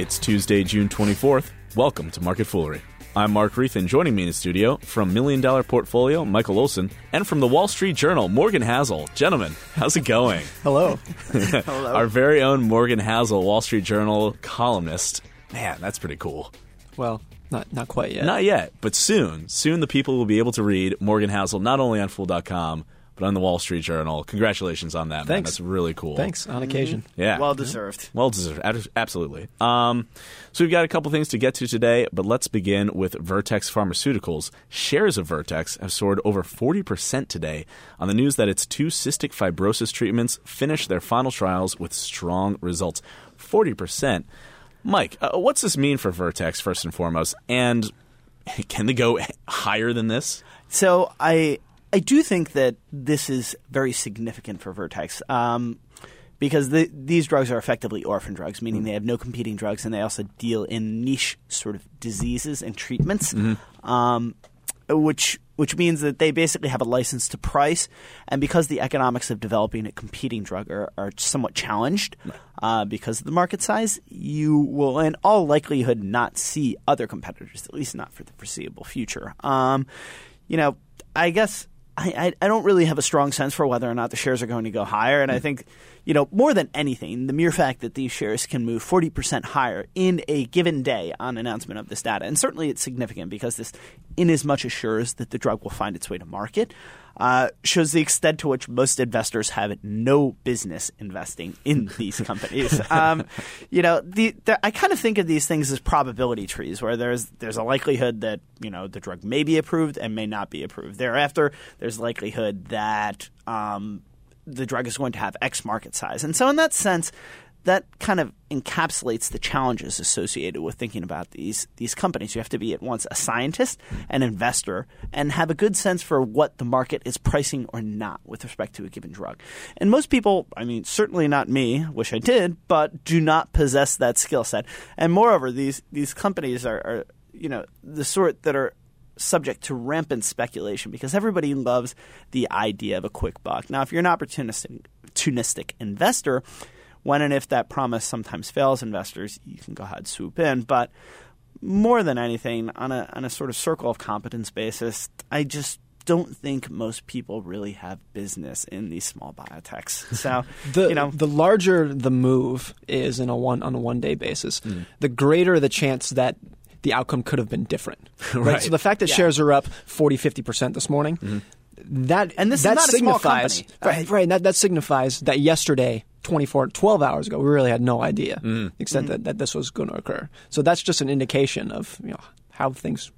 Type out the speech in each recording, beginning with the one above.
It's Tuesday, June 24th. Welcome to Market Foolery. I'm Mark Reith, and joining me in the studio from Million Dollar Portfolio, Michael Olson, and from the Wall Street Journal, Morgan Housel. Gentlemen, how's it going? Hello. Hello. Our very own Morgan Housel, Wall Street Journal columnist. Man, that's pretty cool. Well, not not quite yet. Not yet, but soon. Soon the people will be able to read Morgan Housel not only on Fool.com, but on the Wall Street Journal. Congratulations on that, man. Thanks. That's really cool. Thanks on occasion. Yeah. Well deserved. Well deserved. Absolutely. Um, so we've got a couple things to get to today, but let's begin with Vertex Pharmaceuticals. Shares of Vertex have soared over 40% today on the news that its two cystic fibrosis treatments finished their final trials with strong results. 40%. Mike, uh, what's this mean for Vertex, first and foremost? And can they go higher than this? So I I do think that this is very significant for Vertex. Um, because the, these drugs are effectively orphan drugs, meaning they have no competing drugs, and they also deal in niche sort of diseases and treatments, um, which which means that they basically have a license to price, and because the economics of developing a competing drug are, are somewhat challenged uh, because of the market size, you will in all likelihood not see other competitors, at least not for the foreseeable future. Um, you know, I guess I, I, I don't really have a strong sense for whether or not the shares are going to go higher. And I hmm. think, you know, more than anything, the mere fact that these shares can move 40% higher in a given day on announcement of this data, and certainly it's significant because this, in as much assures that the drug will find its way to market, uh, shows the extent to which most investors have no business investing in these companies. um, you know, the, the, I kind of think of these things as probability trees, where there's there's a likelihood that you know the drug may be approved and may not be approved. Thereafter, there's likelihood that um, the drug is going to have X market size, and so in that sense. That kind of encapsulates the challenges associated with thinking about these these companies. You have to be at once a scientist, an investor, and have a good sense for what the market is pricing or not with respect to a given drug. And most people, I mean, certainly not me, wish I did, but do not possess that skill set. And moreover, these these companies are, are you know the sort that are subject to rampant speculation because everybody loves the idea of a quick buck. Now, if you're an opportunistic, opportunistic investor, when and if that promise sometimes fails investors, you can go ahead and swoop in. But more than anything, on a on a sort of circle of competence basis, I just don't think most people really have business in these small biotechs. So The you know the larger the move is in a one on a one day basis, mm. the greater the chance that the outcome could have been different. Right. Right. So the fact that Yeah. shares are up 40 50% this morning, mm-hmm. that And this is that not a small signifies company. right, right that that signifies that yesterday 24 12 hours ago we really had no idea mm-hmm. the extent mm-hmm. that, that this was going to occur. So that's just an indication of, you know, how things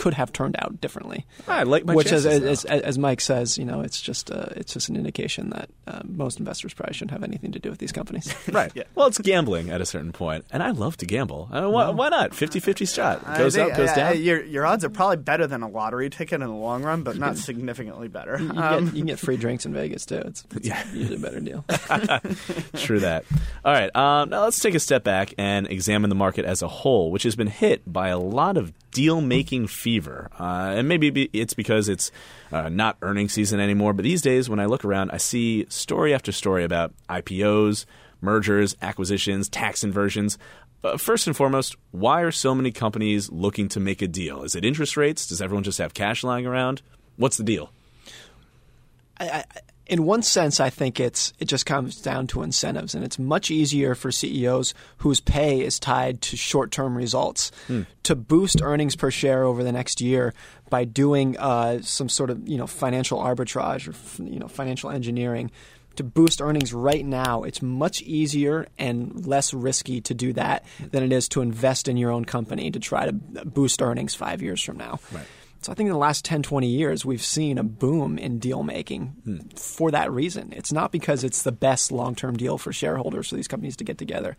could have turned out differently. I like my Which, as, chances, as, though. as, as Mike says, you know, it's just uh, it's just an indication that uh, most investors probably shouldn't have anything to do with these companies. Right. Well, it's gambling at a certain point, and I love to gamble. Uh, why, why not? 50-50 shot. Goes think, up, goes uh, down. Your your odds are probably better than a lottery ticket in the long run, but not significantly better. You can, Um, get, you can get free drinks in Vegas too. It's, it's Yeah. usually a better deal. True that. All right. Um, now let's take a step back and examine the market as a whole, which has been hit by a lot of deal making fever. Uh, and maybe it's because it's uh, not earnings season anymore. But these days, when I look around, I see story after story about IPOs, mergers, acquisitions, tax inversions. Uh, first and foremost, why are so many companies looking to make a deal? Is it interest rates? Does everyone just have cash lying around? What's the deal? I, I, in one sense, I think it's it just comes down to incentives, and it's much easier for CEOs whose pay is tied to short-term results to boost earnings per share over the next year by doing uh, some sort of you know financial arbitrage or you know financial engineering. To boost earnings right now, it's much easier and less risky to do that than it is to invest in your own company to try to boost earnings five years from now. Right. So I think in the last 10, 20 years, we've seen a boom in deal making hmm. for that reason. It's not because it's the best long term deal for shareholders for these companies to get together.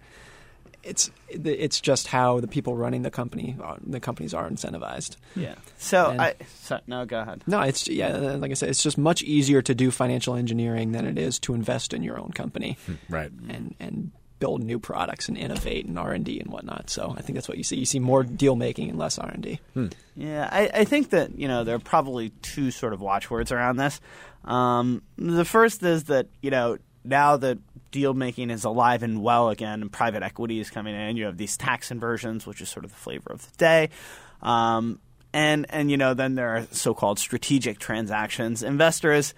It's it's just how the people running the company uh, the companies are incentivized. yeah. So And- I so, no go ahead. No, it's yeah, like I said, it's just much easier to do financial engineering than it is to invest in your own company hmm, Right. and and build new products and innovate and R and D and whatnot. So I think that's what you see. You see more deal making and less R and D. Yeah, I, I think that you know there are probably two sort of watchwords around this. Um, the first is that you know now that deal making is alive and well again, and private equity is coming in. You have these tax inversions, which is sort of the flavor of the day. Um, and and you know then there are so-called strategic transactions. Investors,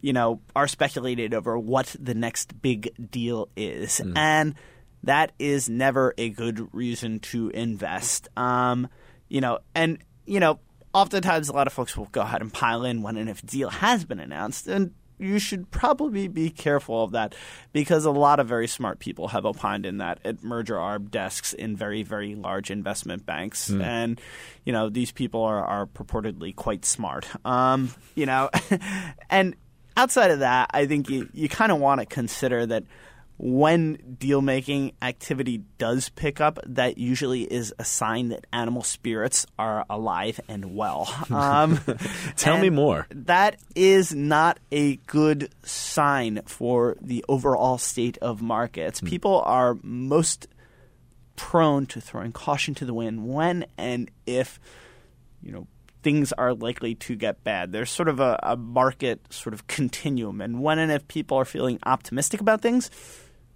you know, are speculated over what the next big deal is, and that is never a good reason to invest. Um, you know, and you know, oftentimes a lot of folks will go ahead and pile in when and if a deal has been announced, and you should probably be careful of that because a lot of very smart people have opined in that at merger arb desks in very very large investment banks. And you know these people are, are purportedly quite smart. Um, you know and outside of that i think you, you kind of want to consider that when deal making activity does pick up, that usually is a sign that animal spirits are alive and well. Um, Tell me more. That is not a good sign for the overall state of markets. People are most prone to throwing caution to the wind when and if you know things are likely to get bad. There's sort of a, a market sort of continuum, and when and if people are feeling optimistic about things,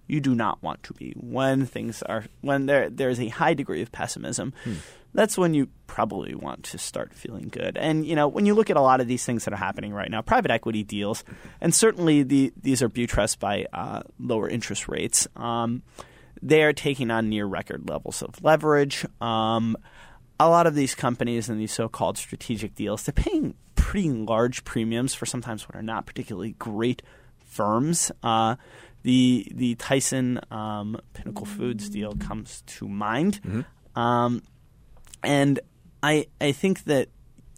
you do not want to be. When things are when there there's a high degree of pessimism, that's when you probably want to start feeling good. And you know, when you look at a lot of these things that are happening right now, private equity deals, and certainly the these are buttressed by uh, lower interest rates. Um, they are taking on near record levels of leverage. Um, a lot of these companies and these so-called strategic deals, they're paying pretty large premiums for sometimes what are not particularly great firms. Uh, the the Tyson um, Pinnacle Foods deal comes to mind, um, and I I think that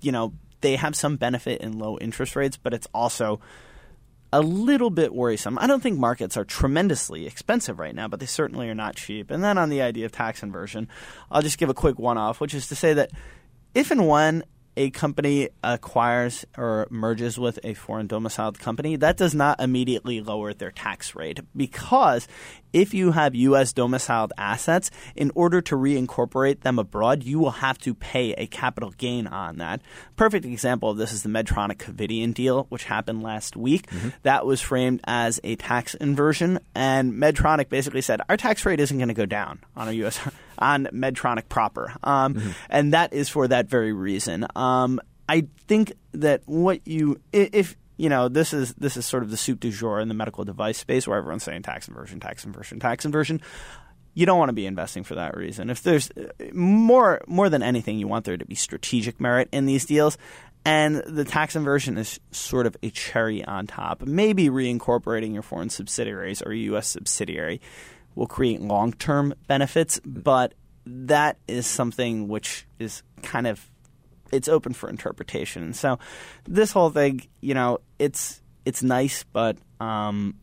you know they have some benefit in low interest rates, but it's also a little bit worrisome. I don't think markets are tremendously expensive right now, but they certainly are not cheap. And then on the idea of tax inversion, I'll just give a quick one off, which is to say that if and when a company acquires or merges with a foreign domiciled company, that does not immediately lower their tax rate because if you have U.S. domiciled assets, in order to reincorporate them abroad, you will have to pay a capital gain on that. Perfect example of this is the Medtronic Covidien deal, which happened last week. Mm-hmm. That was framed as a tax inversion, and Medtronic basically said our tax rate isn't going to go down on a U.S. on Medtronic proper, um, and that is for that very reason. Um, I think that what you if you know this is this is sort of the soup du jour in the medical device space where everyone's saying tax inversion, tax inversion, tax inversion. You don't want to be investing for that reason. If there's uh, more more than anything, you want there to be strategic merit in these deals. And the tax inversion is sort of a cherry on top. Maybe reincorporating your foreign subsidiaries or a U.S. subsidiary will create long term benefits, but that is something which is kind of it's open for interpretation. So this whole thing, you know, it's it's nice, but um,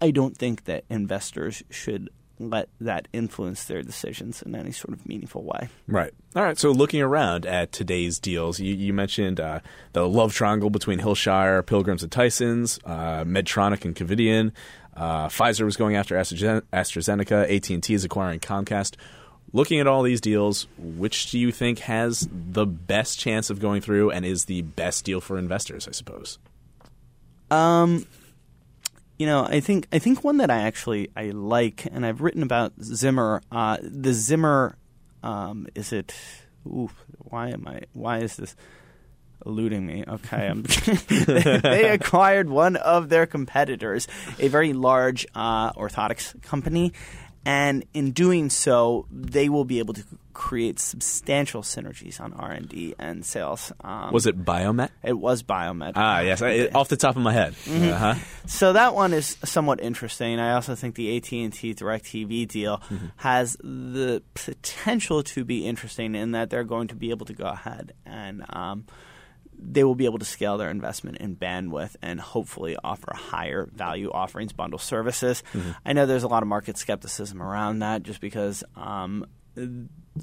I don't think that investors should let that influence their decisions in any sort of meaningful way. Right. All right. So looking around at today's deals, you, you mentioned uh, the love triangle between Hillshire, Pilgrims, and Tyson's, uh, Medtronic and Covidien. Uh, Pfizer was going after AstraZeneca. AT and T is acquiring Comcast. Looking at all these deals, which do you think has the best chance of going through and is the best deal for investors? I suppose. Um, you know, I think I think one that I actually I like, and I've written about Zimmer. Uh, the Zimmer, um, is it? Why am I? Why is this eluding me? Okay, I'm, they, acquired one of their competitors, a very large uh, orthotics company, and in doing so, they will be able to create substantial synergies on R and D and sales. Um, Was it Biomet? It was Biomet. Ah, yes. I, off the top of my head. Uh-huh. So that one is somewhat interesting. I also think the AT and T Directv deal has the potential to be interesting in that they're going to be able to go ahead and um, they will be able to scale their investment in bandwidth and hopefully offer higher value offerings, bundle services. I know there's a lot of market skepticism around that, just because um,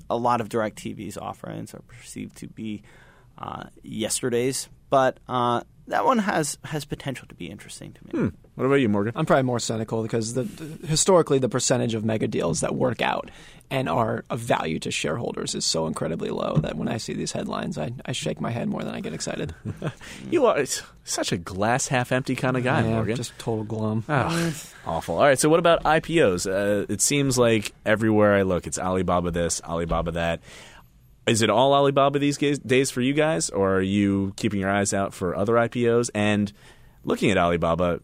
a lot of Directv's offerings are perceived to be uh, yesterday's, but uh, that one has has potential to be interesting to me. What about you, Morgan? I'm probably more cynical because the, the, historically the percentage of mega deals that work out and are of value to shareholders is so incredibly low that when I see these headlines, I, I shake my head more than I get excited. you are such a glass half empty kind of guy, yeah, Morgan. Just total glum. Oh, awful. All right, so what about IPOs? Uh, it seems like everywhere I look, it's Alibaba this, Alibaba that. Is it all Alibaba these days for you guys, or are you keeping your eyes out for other IPOs? And looking at Alibaba,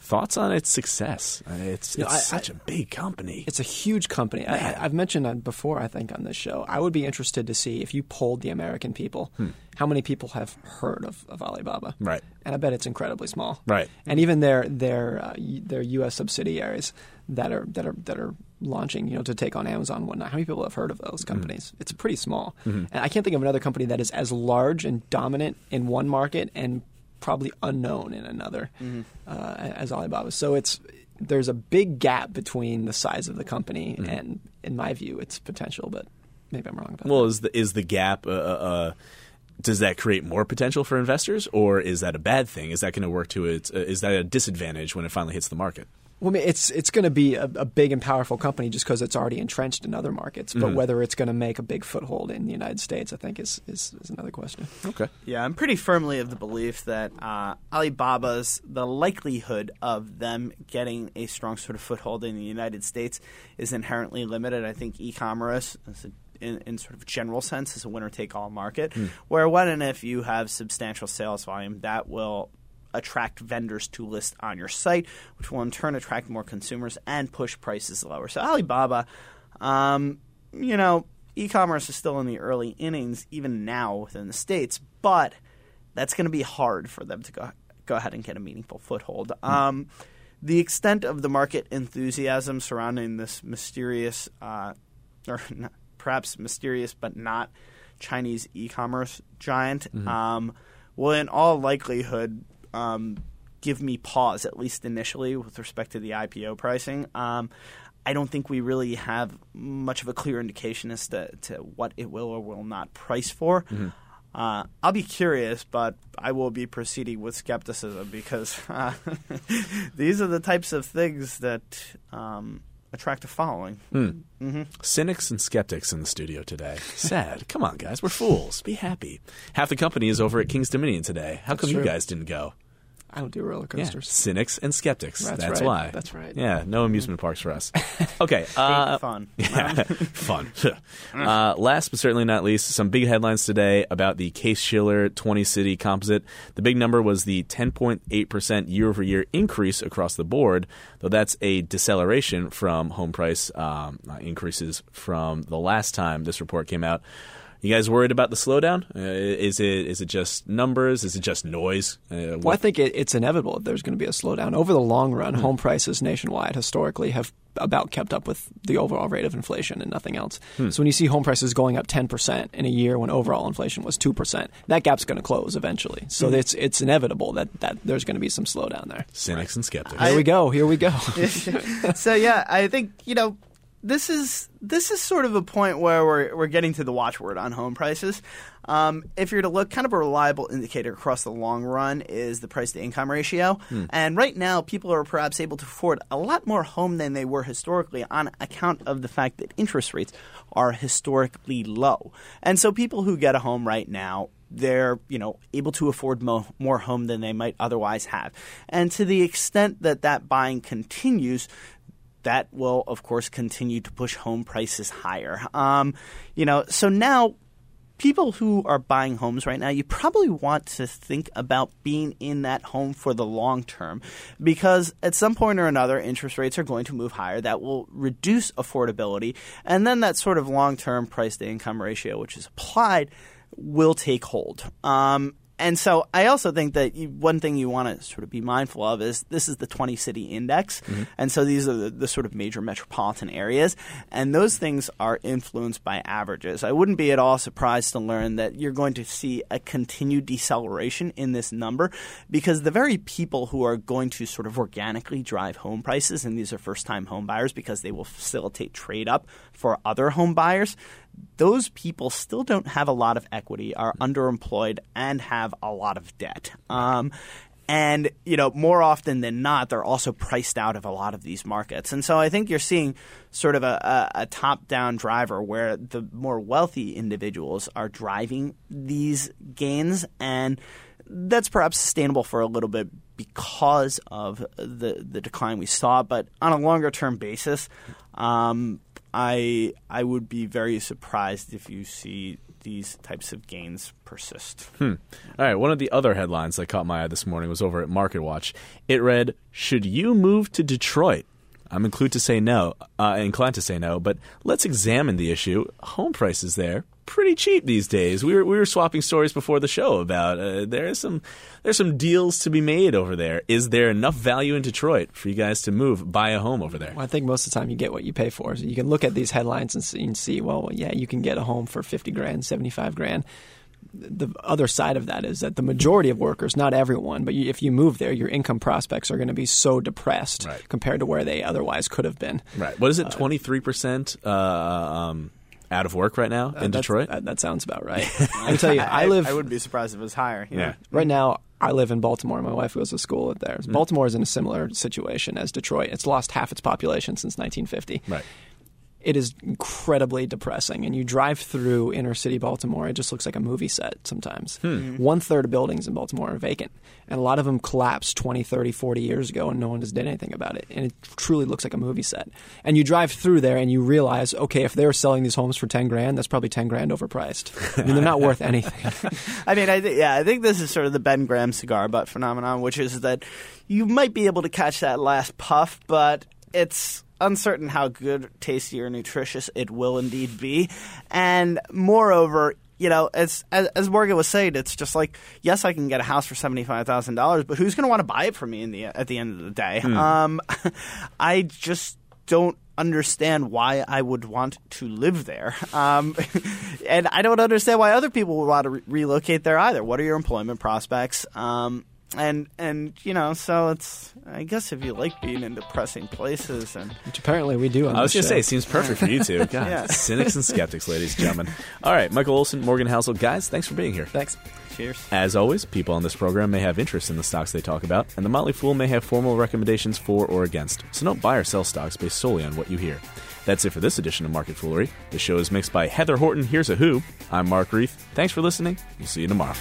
thoughts on its success? It's, know, I- such a big company. It's a huge company. I, I- I've mentioned that before, I think, on this show. I would be interested to see if you polled the American people, how many people have heard of, of Alibaba. Hmm. Right. And I bet it's incredibly small. Right. And even their their uh, their U.S. subsidiaries that are that are that are launching, you know, to take on Amazon and whatnot. How many people have heard of those companies? It's pretty small. And I can't think of another company that is as large and dominant in one market and probably unknown in another uh, as Alibaba. So it's there's a big gap between the size of the company and, in my view, its potential. But maybe I'm wrong about that. Well, is the is the gap? Uh, uh, does that create more potential for investors, or is that a bad thing? Is that going to work to its? Uh, is that a disadvantage when it finally hits the market? That. Well, I mean, it's it's going to be a, a big and powerful company just because it's already entrenched in other markets. But whether it's going to make a big foothold in the United States, I think, is is, is another question. Okay. Yeah, I'm pretty firmly of the belief that uh, Alibaba's the likelihood of them getting a strong sort of foothold in the United States is inherently limited. I think e-commerce, is a- in, in sort of general sense, is a winner-take-all market. Where when and if you have substantial sales volume, that will attract vendors to list on your site, which will in turn attract more consumers and push prices lower. So Alibaba, um, you know, e-commerce is still in the early innings, even now within the states, but that's going to be hard for them to go go ahead and get a meaningful foothold. Um, the extent of the market enthusiasm surrounding this mysterious, uh, or not, perhaps mysterious but not Chinese e-commerce giant, um, will in all likelihood um, give me pause, at least initially, with respect to the IPO pricing. Um, I don't think we really have much of a clear indication as to, to what it will or will not price for. Uh, I'll be curious, but I will be proceeding with skepticism because uh, these are the types of things that um, attract a following. Hmm. Mm-hmm. Cynics and skeptics in the studio today. Sad. Come on, guys. We're fools. Be happy. Half the company is over at King's Dominion today. How come you guys didn't go? I don't do roller Yeah, coasters. cynics and skeptics. That's That's right. why. That's right. Yeah, no amusement parks for us. Okay. Uh, fun. Yeah, fun. uh, last but certainly not least, some big headlines today about the Case Shiller 20 city composite. The big number was the 10.8% year over year increase across the board, though that's a deceleration from home price um, uh, increases from the last time this report came out. You guys worried about the slowdown? Uh, is it is it just numbers? Is it just noise? Uh, Well, I think it, it's inevitable that there's going to be a slowdown. Over the long run, home prices nationwide historically have about kept up with the overall rate of inflation and nothing else. So when you see home prices going up 10% in a year when overall inflation was 2%, that gap's going to close eventually. So it's it's inevitable that, that there's going to be some slowdown there. cynics and skeptics. Here we go. Here we go. so yeah, I think you know this is this is sort of a point where we're we're getting to the watchword on home prices. Um, if you're to look, kind of a reliable indicator across the long run is the price to income ratio. And right now, people are perhaps able to afford a lot more home than they were historically on account of the fact that interest rates are historically low. And so people who get a home right now they're you know able to afford mo- more home than they might otherwise have and to the extent that that buying continues that will of course continue to push home prices higher um, you know so now people who are buying homes right now, you probably want to think about being in that home for the long term because at some point or another, interest rates are going to move higher. That will reduce affordability. And then that sort of long term price to income ratio, which is applied, will take hold. Um, and so I also think that you, one thing you want to sort of be mindful of is this is the 20 city index. Mm-hmm. And so these are the, the sort of major metropolitan areas. And those things are influenced by averages. I wouldn't be at all surprised to learn that you're going to see a continued deceleration in this number because the very people who are going to sort of organically drive home prices, and these are first time home buyers because they will facilitate trade up for other home buyers, those people still don't have a lot of equity, are underemployed, and have a lot of debt. Um, And, you know, more often than not, they're also priced out of a lot of these markets. And so I think you're seeing sort of a, a, a top down driver where the more wealthy individuals are driving these gains. And that's perhaps sustainable for a little bit because of the, the decline we saw. But on a longer term basis, um, I I would be very surprised if you see these types of gains persist. Hmm. All right. One of the other headlines that caught my eye this morning was over at MarketWatch. It read, "Should you move to Detroit?" I'm inclined to say no. Uh, inclined to say no, but let's examine the issue. Home prices there pretty cheap these days. We were we were swapping stories before the show about uh, there's some there's some deals to be made over there. Is there enough value in Detroit for you guys to move buy a home over there? Well, I think most of the time you get what you pay for. So you can look at these headlines and see, and see well, yeah, you can get a home for fifty grand, seventy five grand the other side of that is that the majority of workers, not everyone, but if you move there, your income prospects are going to be so depressed right. compared to where they otherwise could have been. Right. What is it? Twenty three percent uh, um, out of work right now in Detroit. That, that, sounds about right. I tell you, I live. I, wouldn't be surprised if it was higher. Yeah. Know? Right now, I live in Baltimore. My wife goes to school there. Mm. Baltimore is in a similar situation as Detroit. It's lost half its population since 1950. Right it is incredibly depressing. And you drive through inner city Baltimore, it just looks like a movie set sometimes. Hmm. Mm-hmm. One third of buildings in Baltimore are vacant. And a lot of them collapsed 20, 30, 40 years ago, and no one has did anything about it. And it truly looks like a movie set. And you drive through there and you realize, okay, if they're selling these homes for 10 grand, that's probably 10 grand overpriced. I mean, they're not worth anything. I mean, I th- yeah, I think this is sort of the Ben Graham cigar butt phenomenon, which is that you might be able to catch that last puff, but it's uncertain how good, tasty, or nutritious it will indeed be. And moreover, you know, as, as, as Morgan was saying, it's just like, yes, I can get a house for seventy five thousand dollars, but who's going to want to buy it from me in the at the end of the day? Hmm. Um, I just don't understand why I would want to live there, um, and I don't understand why other people would want to re- relocate there either. What are your employment prospects? Um, and and you know, so it's I guess if you like being in depressing places and which apparently we do. I was going to say, it seems perfect for you two. God, Yeah. cynics and skeptics, ladies and gentlemen. All right, Michael Olson, Morgan Housel, guys, thanks for being here. Thanks. cheers. As always, people on this program may have interest in the stocks they talk about, and the Motley Fool may have formal recommendations for or against. So don't buy or sell stocks based solely on what you hear. That's it for this edition of Market Foolery. The show is mixed by Heather Horton. Here's a Who. I'm Mark Reith. Thanks for listening. We'll see you tomorrow.